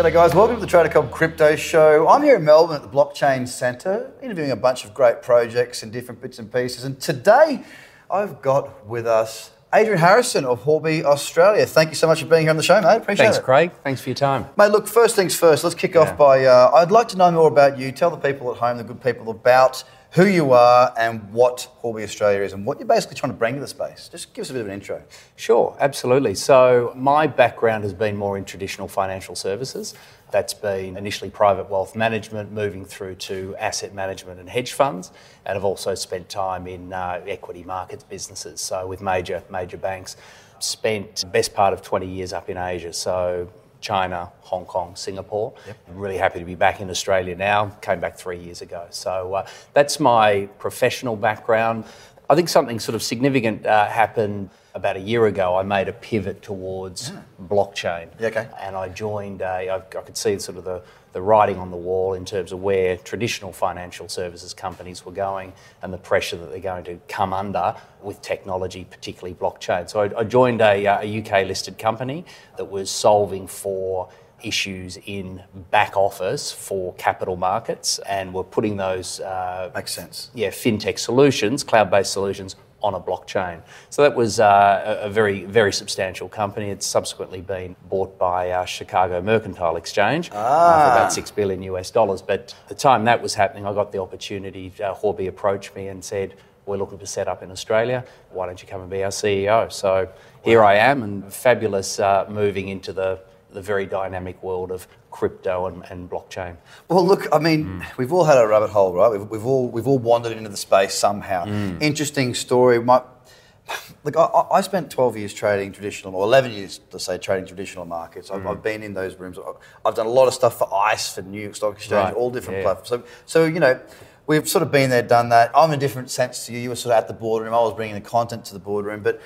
G'day guys, welcome to the Trader Cobb Crypto Show. I'm here in Melbourne at the Blockchain Centre, interviewing a bunch of great projects and different bits and pieces. And today I've got with us Adrian Harrison of Huobi Australia. Thank you so much for being here on the show, mate. Appreciate Thanks, it. Craig. Thanks for your time. Mate, look, first things first, let's kick off by uh, I'd like to know more about you. Tell the people at home, the good people, about who you are and what Huobi Australia is and what you're basically trying to bring to the space. Just give us a bit of an intro. Sure, absolutely. So, my background has been more in traditional financial services. That's been initially private wealth management, moving through to asset management and hedge funds, and I've also spent time in uh, equity markets businesses, so with major major banks. Spent best part of 20 years up in Asia, so China, Hong Kong, Singapore. Yep. I'm really happy to be back in Australia now. Came back three years ago. So uh, that's my professional background. I think something sort of significant uh, happened about a year ago. I made a pivot towards Yeah. blockchain. Yeah, okay. And I joined, a, I, I could see sort of the, the writing on the wall in terms of where traditional financial services companies were going and the pressure that they're going to come under with technology, particularly blockchain. So I, I joined a, uh, a UK listed company that was solving for issues in back office for capital markets and we're putting those uh, Makes sense. yeah, fintech solutions, cloud-based solutions on a blockchain. So that was uh, a very, very substantial company. It's subsequently been bought by uh, Chicago Mercantile Exchange uh, for about six billion US dollars. But the time that was happening, I got the opportunity. Uh, Huobi approached me and said, "We're looking to set up in Australia. Why don't you come and be our CEO?" So here I am, and fabulous uh, moving into the the very dynamic world of crypto and, and blockchain. Well, look, I mean, hmm. we've all had a rabbit hole, right? We've, we've all we've all wandered into the space somehow. Hmm. Interesting story. My, look, I, I spent 12 years trading traditional, or 11 years, let's say, trading traditional markets. I've, hmm. I've been in those rooms. I've, I've done a lot of stuff for ICE, for New York Stock Exchange, Right. all different Yeah. platforms. So, so, you know, we've sort of been there, done that. I'm in a different sense to you. You were sort of at the boardroom. I was bringing the content to the boardroom. But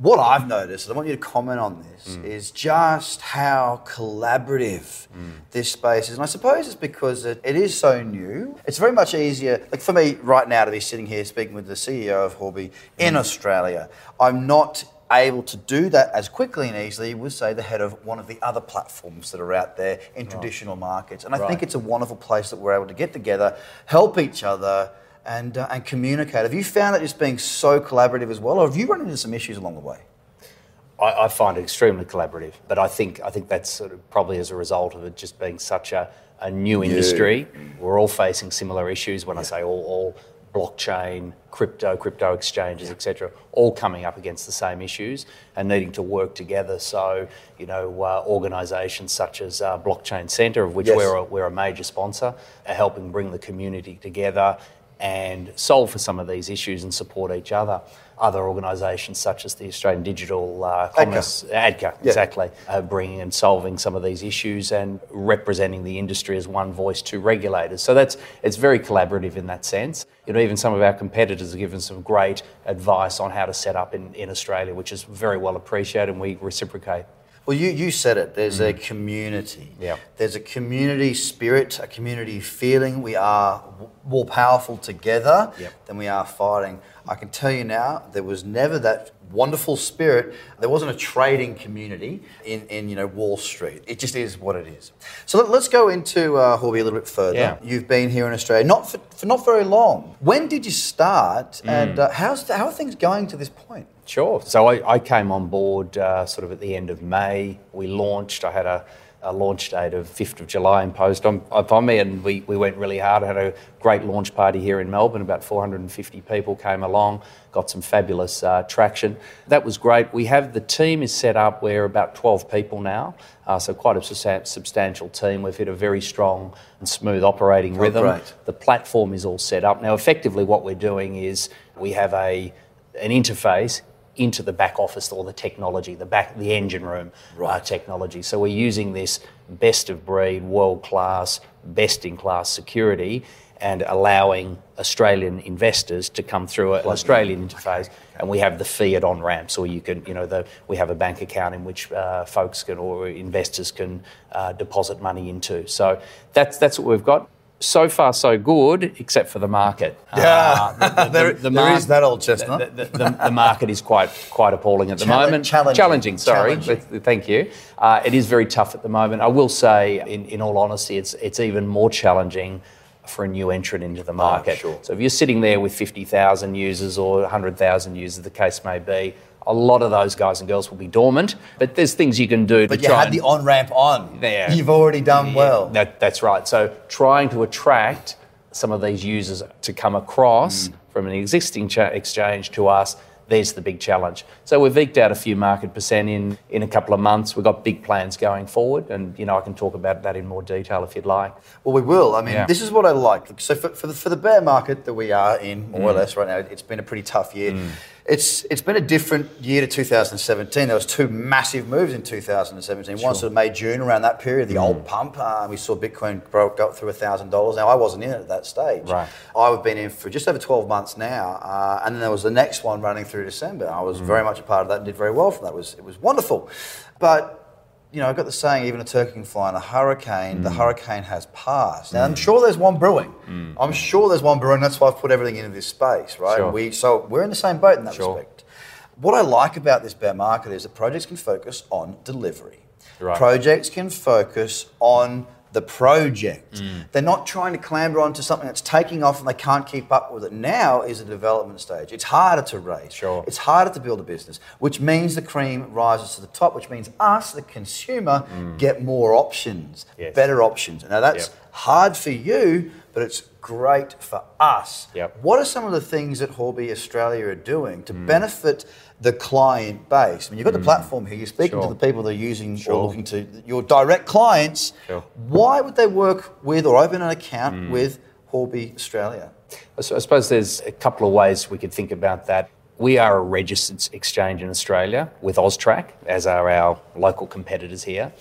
what I've noticed, and I want you to comment on this, mm. is just how collaborative mm. this space is. And I suppose it's because it, it is so new. It's very much easier, like for me right now, to be sitting here speaking with the CEO of Huobi in mm. Australia. I'm not able to do that as quickly and easily with, say, the head of one of the other platforms that are out there in traditional markets. And I think it's a wonderful place that we're able to get together, help each other, and, uh, and communicate. Have you found it just being so collaborative as well, or have you run into some issues along the way? I, I find it extremely collaborative, but I think I think that's sort of probably as a result of it just being such a, a new industry. We're all facing similar issues. When I say all, all blockchain, crypto, crypto exchanges, etc., all coming up against the same issues and needing to work together. So you know, uh, organisations such as uh, Blockchain Centre, of which Yes. we're a, we're a major sponsor, are helping bring the community together and solve for some of these issues and support each other. Other organisations such as the Australian Digital uh, Commerce, ADCA, exactly, are bringing and solving some of these issues and representing the industry as one voice to regulators. So that's it's very collaborative in that sense. You know, even some of our competitors have given some great advice on how to set up in, in Australia, which is very well appreciated, and we reciprocate. Well, you, you said it. There's a community. Yeah. There's a community spirit, a community feeling. We are w- more powerful together Yep. than we are fighting. I can tell you now, there was never that wonderful spirit. There wasn't a trading community in, in you know Wall Street. It just is what it is. So let, us go into uh, Huobi a little bit further. Yeah. You've been here in Australia not for, for not very long. When did you start, and uh, how's how are things going to this point? Sure. So I, I came on board uh, sort of at the end of May. We launched. I had a, a launch date of 5th of July imposed on, upon me, and we, we went really hard. I had a great launch party here in Melbourne. About 450 people came along, got some fabulous uh, traction. That was great. We have the team is set up. We're about 12 people now, uh, so quite a substantial team. We've hit a very strong and smooth operating oh, rhythm. Great. The platform is all set up now. Effectively, what we're doing is we have a an interface into the back office or the technology, the back, the engine room uh, right. uh, technology. So we're using this best of breed, world class, best in class security, and allowing Australian investors to come through an Australian interface. And we have the fiat on ramps, or you can, you know, the, we have a bank account in which uh, folks can or investors can uh, deposit money into. So that's that's what we've got so far so good, except for the market. Yeah, uh, the, the, there, the mar- that old chestnut. The, the, market is quite quite appalling at the moment. Challenging. Challenging. Sorry, challenging. thank you. Uh, it is very tough at the moment. I will say, in, in all honesty, it's it's even more challenging for a new entrant into the market. Oh, sure. So if you're sitting there with 50,000 users or 100,000 users, the case may be, a lot of those guys and girls will be dormant. But there's things you can do. But you had the on ramp on. There, you've already done yeah, well. That, that's right. So trying to attract some of these users to come across mm. from an existing cha- exchange to us there's the big challenge. So we've eked out a few market percent in, in a couple of months. We've got big plans going forward, and you know I can talk about that in more detail if you'd like. Well, we will. I mean, yeah. this is what I like. So for, for, the, for the bear market that we are in, more mm. or less right now, it's been a pretty tough year. Mm it's it's been a different year to 2017. There was two massive moves in 2017. Sure. One sort of May June around that period, the mm. old pump. Uh, we saw Bitcoin broke up through thousand dollars. Now I wasn't in it at that stage. Right. I've been in for just over 12 months now, uh, and then there was the next one running through December. I was mm. very much a part of that and did very well from that. It was it was wonderful, but you know, I've got the saying, even a turkey can fly in a hurricane. Mm. The hurricane has passed. Now, mm. I'm sure there's one brewing. Mm. I'm sure there's one brewing. That's why I've put everything into this space, right? Sure. We, so we're in the same boat in that sure. respect. What I like about this bear market is that projects can focus on delivery. Right. Projects can focus on the project. Mm. They're not trying to clamber onto something that's taking off and they can't keep up with it. Now is a development stage. It's harder to raise. Sure. It's harder to build a business, which means the cream rises to the top, which means us, the consumer, mm. get more options, yes. better options. Now that's yep. hard for you, but it's great for us. Yep. What are some of the things that Huobi Australia are doing to mm. benefit the client base? I mean, you've got the mm. platform here, you're speaking sure. to the people that are using sure. or looking to your direct clients. Sure. Why would they work with or open an account mm. with Huobi Australia? I suppose there's a couple of ways we could think about that. We are a registered exchange in Australia with Austrac, as are our local competitors here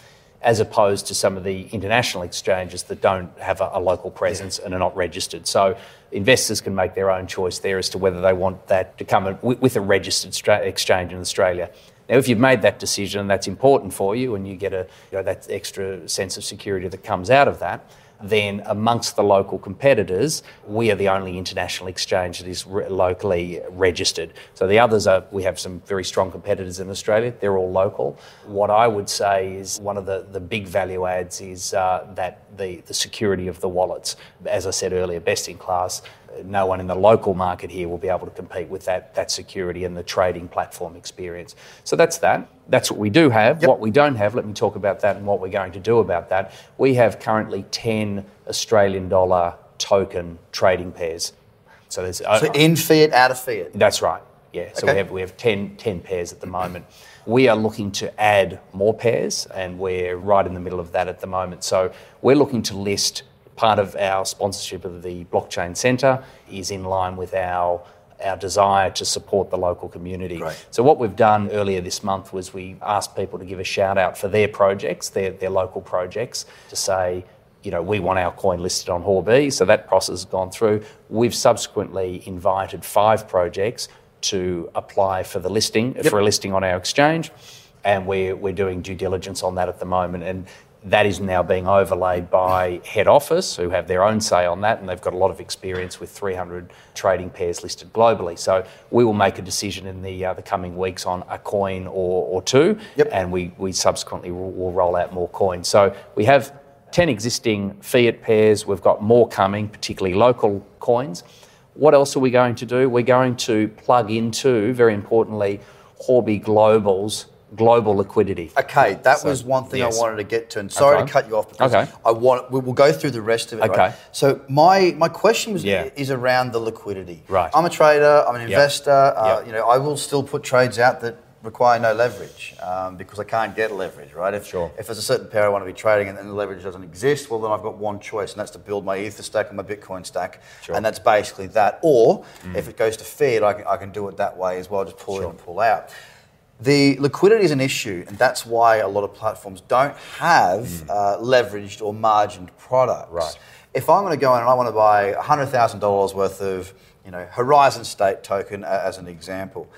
as opposed to some of the international exchanges that don't have a, a local presence yeah. and are not registered. So investors can make their own choice there as to whether they want that to come with a registered stra- exchange in Australia. Now, if you've made that decision, and that's important for you, and you get a you know, that extra sense of security that comes out of that then amongst the local competitors, we are the only international exchange that is re- locally registered. So the others are, we have some very strong competitors in Australia, they're all local. What I would say is one of the, the big value adds is uh, that the, the security of the wallets. As I said earlier, best in class no one in the local market here will be able to compete with that, that security and the trading platform experience. So that's that. That's what we do have. Yep. What we don't have, let me talk about that and what we're going to do about that. We have currently 10 Australian dollar token trading pairs. So there's so in fiat, out of fiat. That's right. Yeah. So okay. we have we have 10, 10 pairs at the moment. We are looking to add more pairs, and we're right in the middle of that at the moment. So we're looking to list part of our sponsorship of the Blockchain Centre is in line with our our desire to support the local community. Great. So what we've done earlier this month was we asked people to give a shout out for their projects, their their local projects, to say, you know, we want our coin listed on Huobi. So that process has gone through. We've subsequently invited five projects to apply for the listing yep. for a listing on our exchange and we're, we're doing due diligence on that at the moment. And that is now being overlaid by head office, who have their own say on that, and they've got a lot of experience with 300 trading pairs listed globally. So we will make a decision in the uh, the coming weeks on a coin or, or two, yep. and we, we subsequently will, will roll out more coins. So we have 10 existing fiat pairs, we've got more coming, particularly local coins. What else are we going to do? We're going to plug into, very importantly, Huobi Global's global liquidity. Okay, that So, was one thing yes. I wanted to get to, and sorry Okay. to cut you off because Okay. I want we- we'll go through the rest of it. Okay. Right? So my my question was Yeah. is around the liquidity. Right. I'm a trader. I'm an investor. Uh, Yep. You know, I will still put trades out that require no leverage um, because I can't get leverage. Right. If Sure. if there's a certain pair I want to be trading and then the leverage doesn't exist, well then I've got one choice, and that's to build my Ether stack and my Bitcoin stack, Sure. and that's basically that. Or if it goes to Fiat, I can, I can do it that way as well. Just pull in Sure. and pull out. The liquidity is an issue, and that's why a lot of platforms don't have uh, leveraged or margined products. Right. If I'm going to go in and I want to buy $100,000 worth of you know, Horizon State token as an example,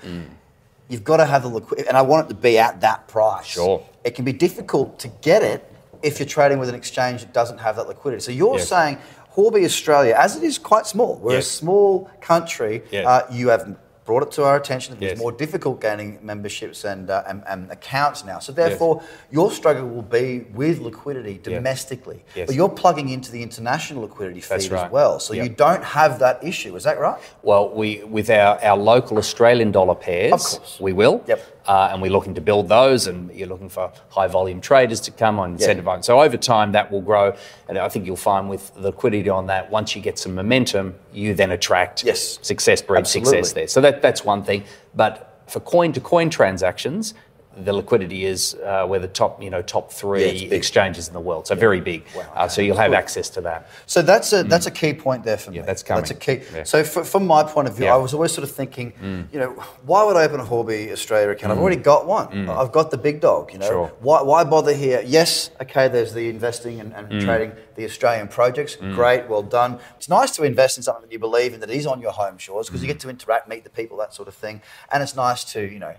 you've got to have the liquidity, and I want it to be at that price. Sure. It can be difficult to get it if you're trading with an exchange that doesn't have that liquidity. So you're Yes. saying Huobi Australia, as it is quite small, we're Yes. a small country, Yes. uh, you have brought it to our attention that it's Yes. more difficult gaining memberships and, uh, and, and accounts now. So therefore, your struggle will be with liquidity domestically. Yes. But you're plugging into the international liquidity feed That's as well. So Yep. you don't have that issue. Is that right? Well, we with our, our local Australian dollar pairs, Of course. we will. Yep. Uh, and we're looking to build those, and you're looking for high volume traders to come on Yeah. incentivize. So over time, that will grow, and I think you'll find with liquidity on that, once you get some momentum, you then attract Yes. success breeds success there. So that that's one thing. But for coin to coin transactions. The liquidity is uh, we're the top, you know, top three big. exchanges in the world, so very big. Wow, uh, so you'll have access to that. So that's a that's a key point there for me. Mm. Yeah, that's That's a key. Yeah. So fr from my point of view, Yeah. Mm. I was always sort of thinking, you know, why would I open a Huobi Australia account? I've already got one. I've got the big dog. You know, Mm. Sure. why, why bother here? Yes, okay. There's the investing and, and Mm. trading the Australian projects. Great, well done. It's nice to invest in something that you believe in that is on your home shores because you Mm. get to interact, meet the people, that sort of thing, and it's nice to you know.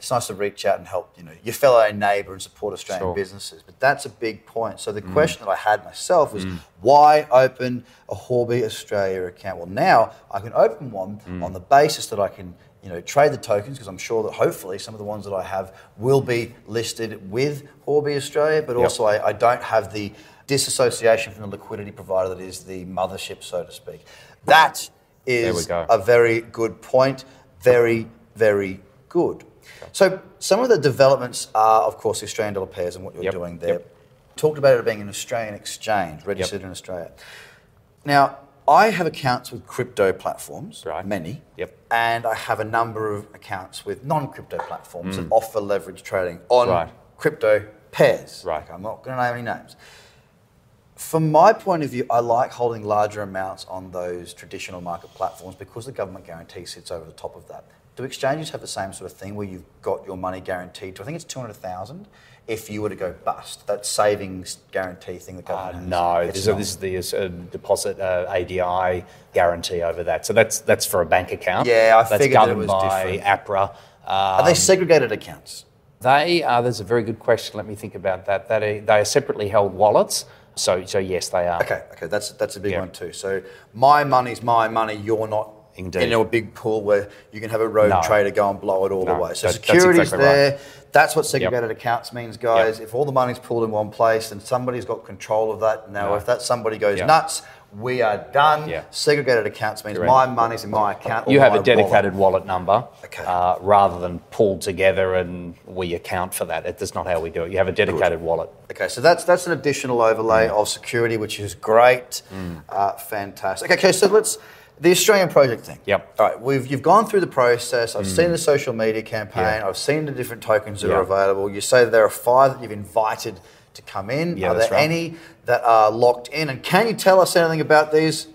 It's nice to reach out and help, you know, your fellow neighbour and support Australian Sure. businesses. But that's a big point. So the question that I had myself was, why open a Huobi Australia account? Well, now I can open one on the basis that I can, you know, trade the tokens because I'm sure that hopefully some of the ones that I have will be listed with Huobi Australia. But also I, I don't have the disassociation from the liquidity provider that is the mothership, so to speak. That is a very good point. Very, very good. So some of the developments are, of course, the Australian dollar pairs and what you're Yep, doing there. yep. Talked about it being an Australian exchange registered in Australia. Now, I have accounts with crypto platforms, Right. many, Yep. and I have a number of accounts with non-crypto platforms that offer leverage trading on Mm. Right. crypto pairs. Right. I'm not going to name any names. From my point of view, I like holding larger amounts on those traditional market platforms because the government guarantee sits over the top of that. Do exchanges have the same sort of thing where you've got your money guaranteed to? I think it's two hundred thousand if you were to go bust. That savings guarantee thing the Uh, government. has. no, this, this is the uh, deposit uh, ADI guarantee over that. So that's that's for a bank account. Yeah, I that's figured it governed was by different. APRA. Are Um, they segregated accounts? They are. There's a very good question. Let me think about that. That are, they are separately held wallets. So so yes, they are. Okay, okay, that's that's a big Yeah. one too. So my money's my money. You're not Indeed. in a big pool where you can have a rogue No. trader go and blow it all No, way. So that- security's exactly there. right. That's what segregated accounts means, guys. Yep. If all the money's pooled in one place, and somebody's got control of that. Now, No. if that somebody goes Yeah. nuts, we are done. Yeah. Segregated accounts means Correct. my money's in my account. You have a dedicated wallet, number, Okay. uh, rather than pulled together and we account for that. That's not how we do it. You have a dedicated wallet. Okay, so that's that's an additional overlay of security, which is great, uh, fantastic. Okay, so let's the Australian project thing. Yep. All right, we've you've gone through the process. I've seen the social media campaign. Yeah. I've seen the different tokens that Yeah. are available. You say there are five that you've invited to come in. Yeah, are there right. any that are locked in? And can you tell us anything about these?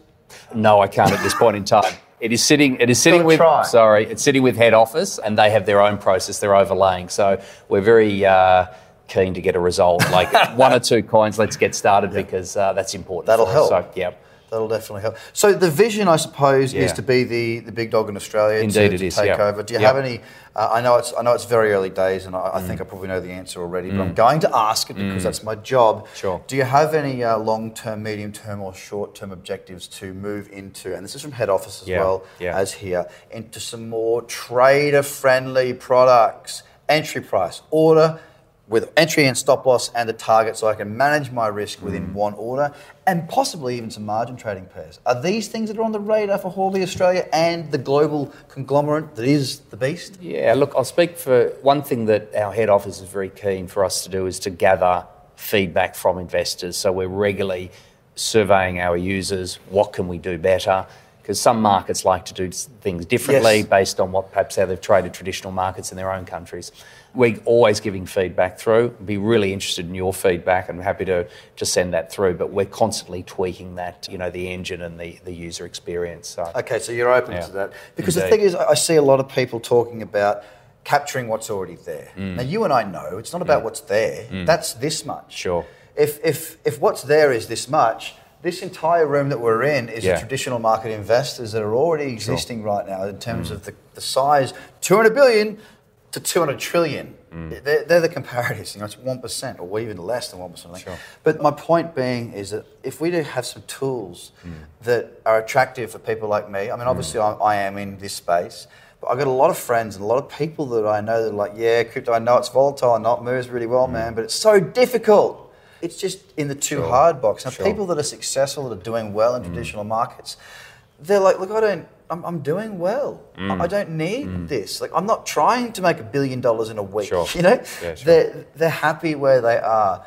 No, I can't at this point in time. It is sitting. It is sitting with. try. Sorry, it's sitting with head office, and they have their own process. They're overlaying. So we're very uh, keen to get a result. Like one or two coins. Let's get started because uh, that's important. That'll help. So yeah. That'll definitely help. So the vision, I suppose, is to be the, the big dog in Australia. Indeed to, it to is, take yeah. over. Do you Yeah. have any? Uh, I know it's I know it's very early days, and I, I Mm. think I probably know the answer already. But I'm going to ask it because that's my job. Sure. Do you have any uh, long term, medium term, or short term objectives to move into? And this is from head office as Yeah, well yeah. as here into some more trader friendly products. Entry price, order with entry and stop loss and a target so I can manage my risk within Mm. one order and possibly even some margin trading pairs. Are these things that are on the radar for Huobi Australia and the global conglomerate that is the beast? Yeah, look, I'll speak for one thing that our head office is very keen for us to do is to gather feedback from investors. So we're regularly surveying our users. What can we do better? Because some markets like to do things differently Yes. based on what perhaps how they've traded traditional markets in their own countries. We're always giving feedback through. Be really interested in your feedback and happy to, to send that through. But we're constantly tweaking that, you know, the engine and the, the user experience. So Okay, so you're open Yeah. to that. Because the thing is, I see a lot of people talking about capturing what's already there. Mm. Now, you and I know it's not about what's there, that's this much. Sure. If, if, if what's there is this much, this entire room that we're in is Yeah. traditional market investors that are already existing right now in terms Mm. of the, the size 200 billion to 200 trillion. Mm. They're, they're the comparatives. You know, it's 1% or even less than 1%. Sure. But my point being is that if we do have some tools Mm. that are attractive for people like me, I mean, obviously I, I am in this space, but I've got a lot of friends and a lot of people that I know that are like, yeah, crypto, I know it's volatile and not moves really well, man, but it's so difficult. It's just in the too Mm. Sure. hard box. Now, Sure. people that are successful, that are doing well in Mm. traditional markets, they're like, look, I don't, I'm, I'm doing well. Mm. I I don't need this. Like, I'm not trying to make a billion dollars in a week. Sure. You know, Yeah, sure. they're, they're happy where they are.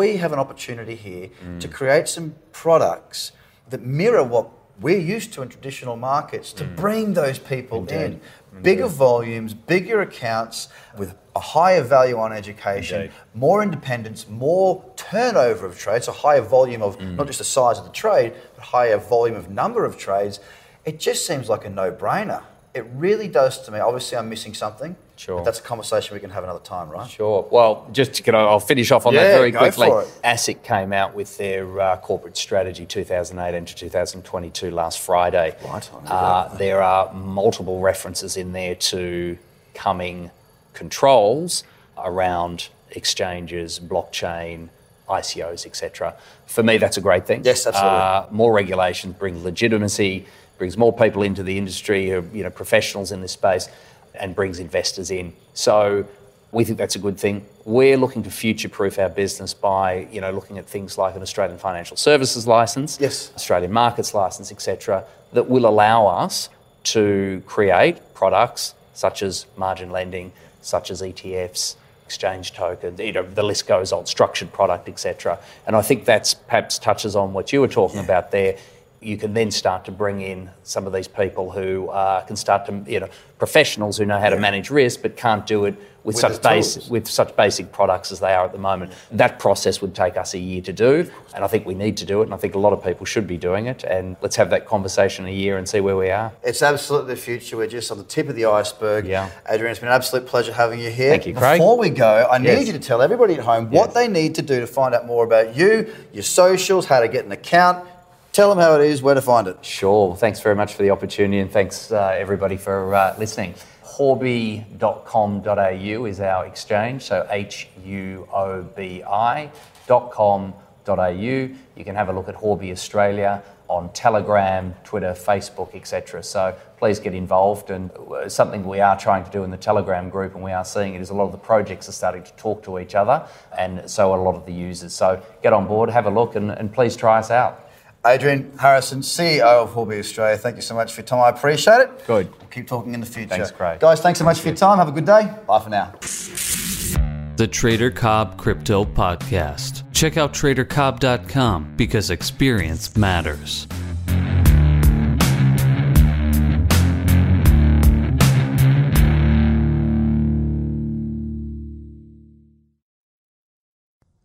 We have an opportunity here Mm. to create some products that mirror what we're used to in traditional markets to bring those people Mm. Indeed. in. Bigger volumes, bigger accounts with a higher value on education, Indeed. more independence, more turnover of trades, a higher volume of Mm. not just the size of the trade, but higher volume of number of trades. It just seems like a no brainer. It really does to me. Obviously, I'm missing something. Sure. But that's a conversation we can have another time, right? Sure. Well, just to get, I'll finish off on Yeah, that very go quickly. for it. ASIC came out with their uh, corporate strategy 2018 to 2022 last Friday. Right, I Uh, there are multiple references in there to coming controls around exchanges, blockchain, ICOs, etc. For me, that's a great thing. Yes, absolutely. Uh, more regulations bring legitimacy, brings more people into the industry, who are, you know, professionals in this space, and brings investors in. So we think that's a good thing. We're looking to future-proof our business by, you know, looking at things like an Australian financial services license, Yes. Australian markets license, etc., that will allow us to create products such as margin lending, such as ETFs, exchange tokens, you know, the list goes on, structured product, etc. And I think that's perhaps touches on what you were talking about there. You can then start to bring in some of these people who uh, can start to, you know, professionals who know how to manage risk but can't do it with, With such basic with such basic products as they are at the moment. That process would take us a year to do, and I think we need to do it, and I think a lot of people should be doing it. And let's have that conversation in a year and see where we are. It's absolutely the future. We're just on the tip of the iceberg. Yeah. Adrian, it's been an absolute pleasure having you here. Thank you, Craig. Before we go, I need Yes. you to tell everybody at home what Yes. they need to do to find out more about you, your socials, how to get an account. Tell them how it is, where to find it. Sure. Thanks very much for the opportunity, and thanks uh, everybody for uh, listening. Huobi.com.au is our exchange, so H U O B I.com.au. You can have a look at Huobi Australia on Telegram, Twitter, Facebook, etc. So please get involved. And uh, something we are trying to do in the Telegram group, and we are seeing it, is a lot of the projects are starting to talk to each other, and so are a lot of the users. So get on board, have a look, and, and please try us out. Adrian Harrison, CEO of Huobi Australia, thank you so much for your time. I appreciate it. Good. We'll keep talking in the future. Thanks, Craig. Guys, thanks so much for your time. Have a good day. Bye for now. The Trader Cobb Crypto Podcast. Check out tradercobb.com because experience matters.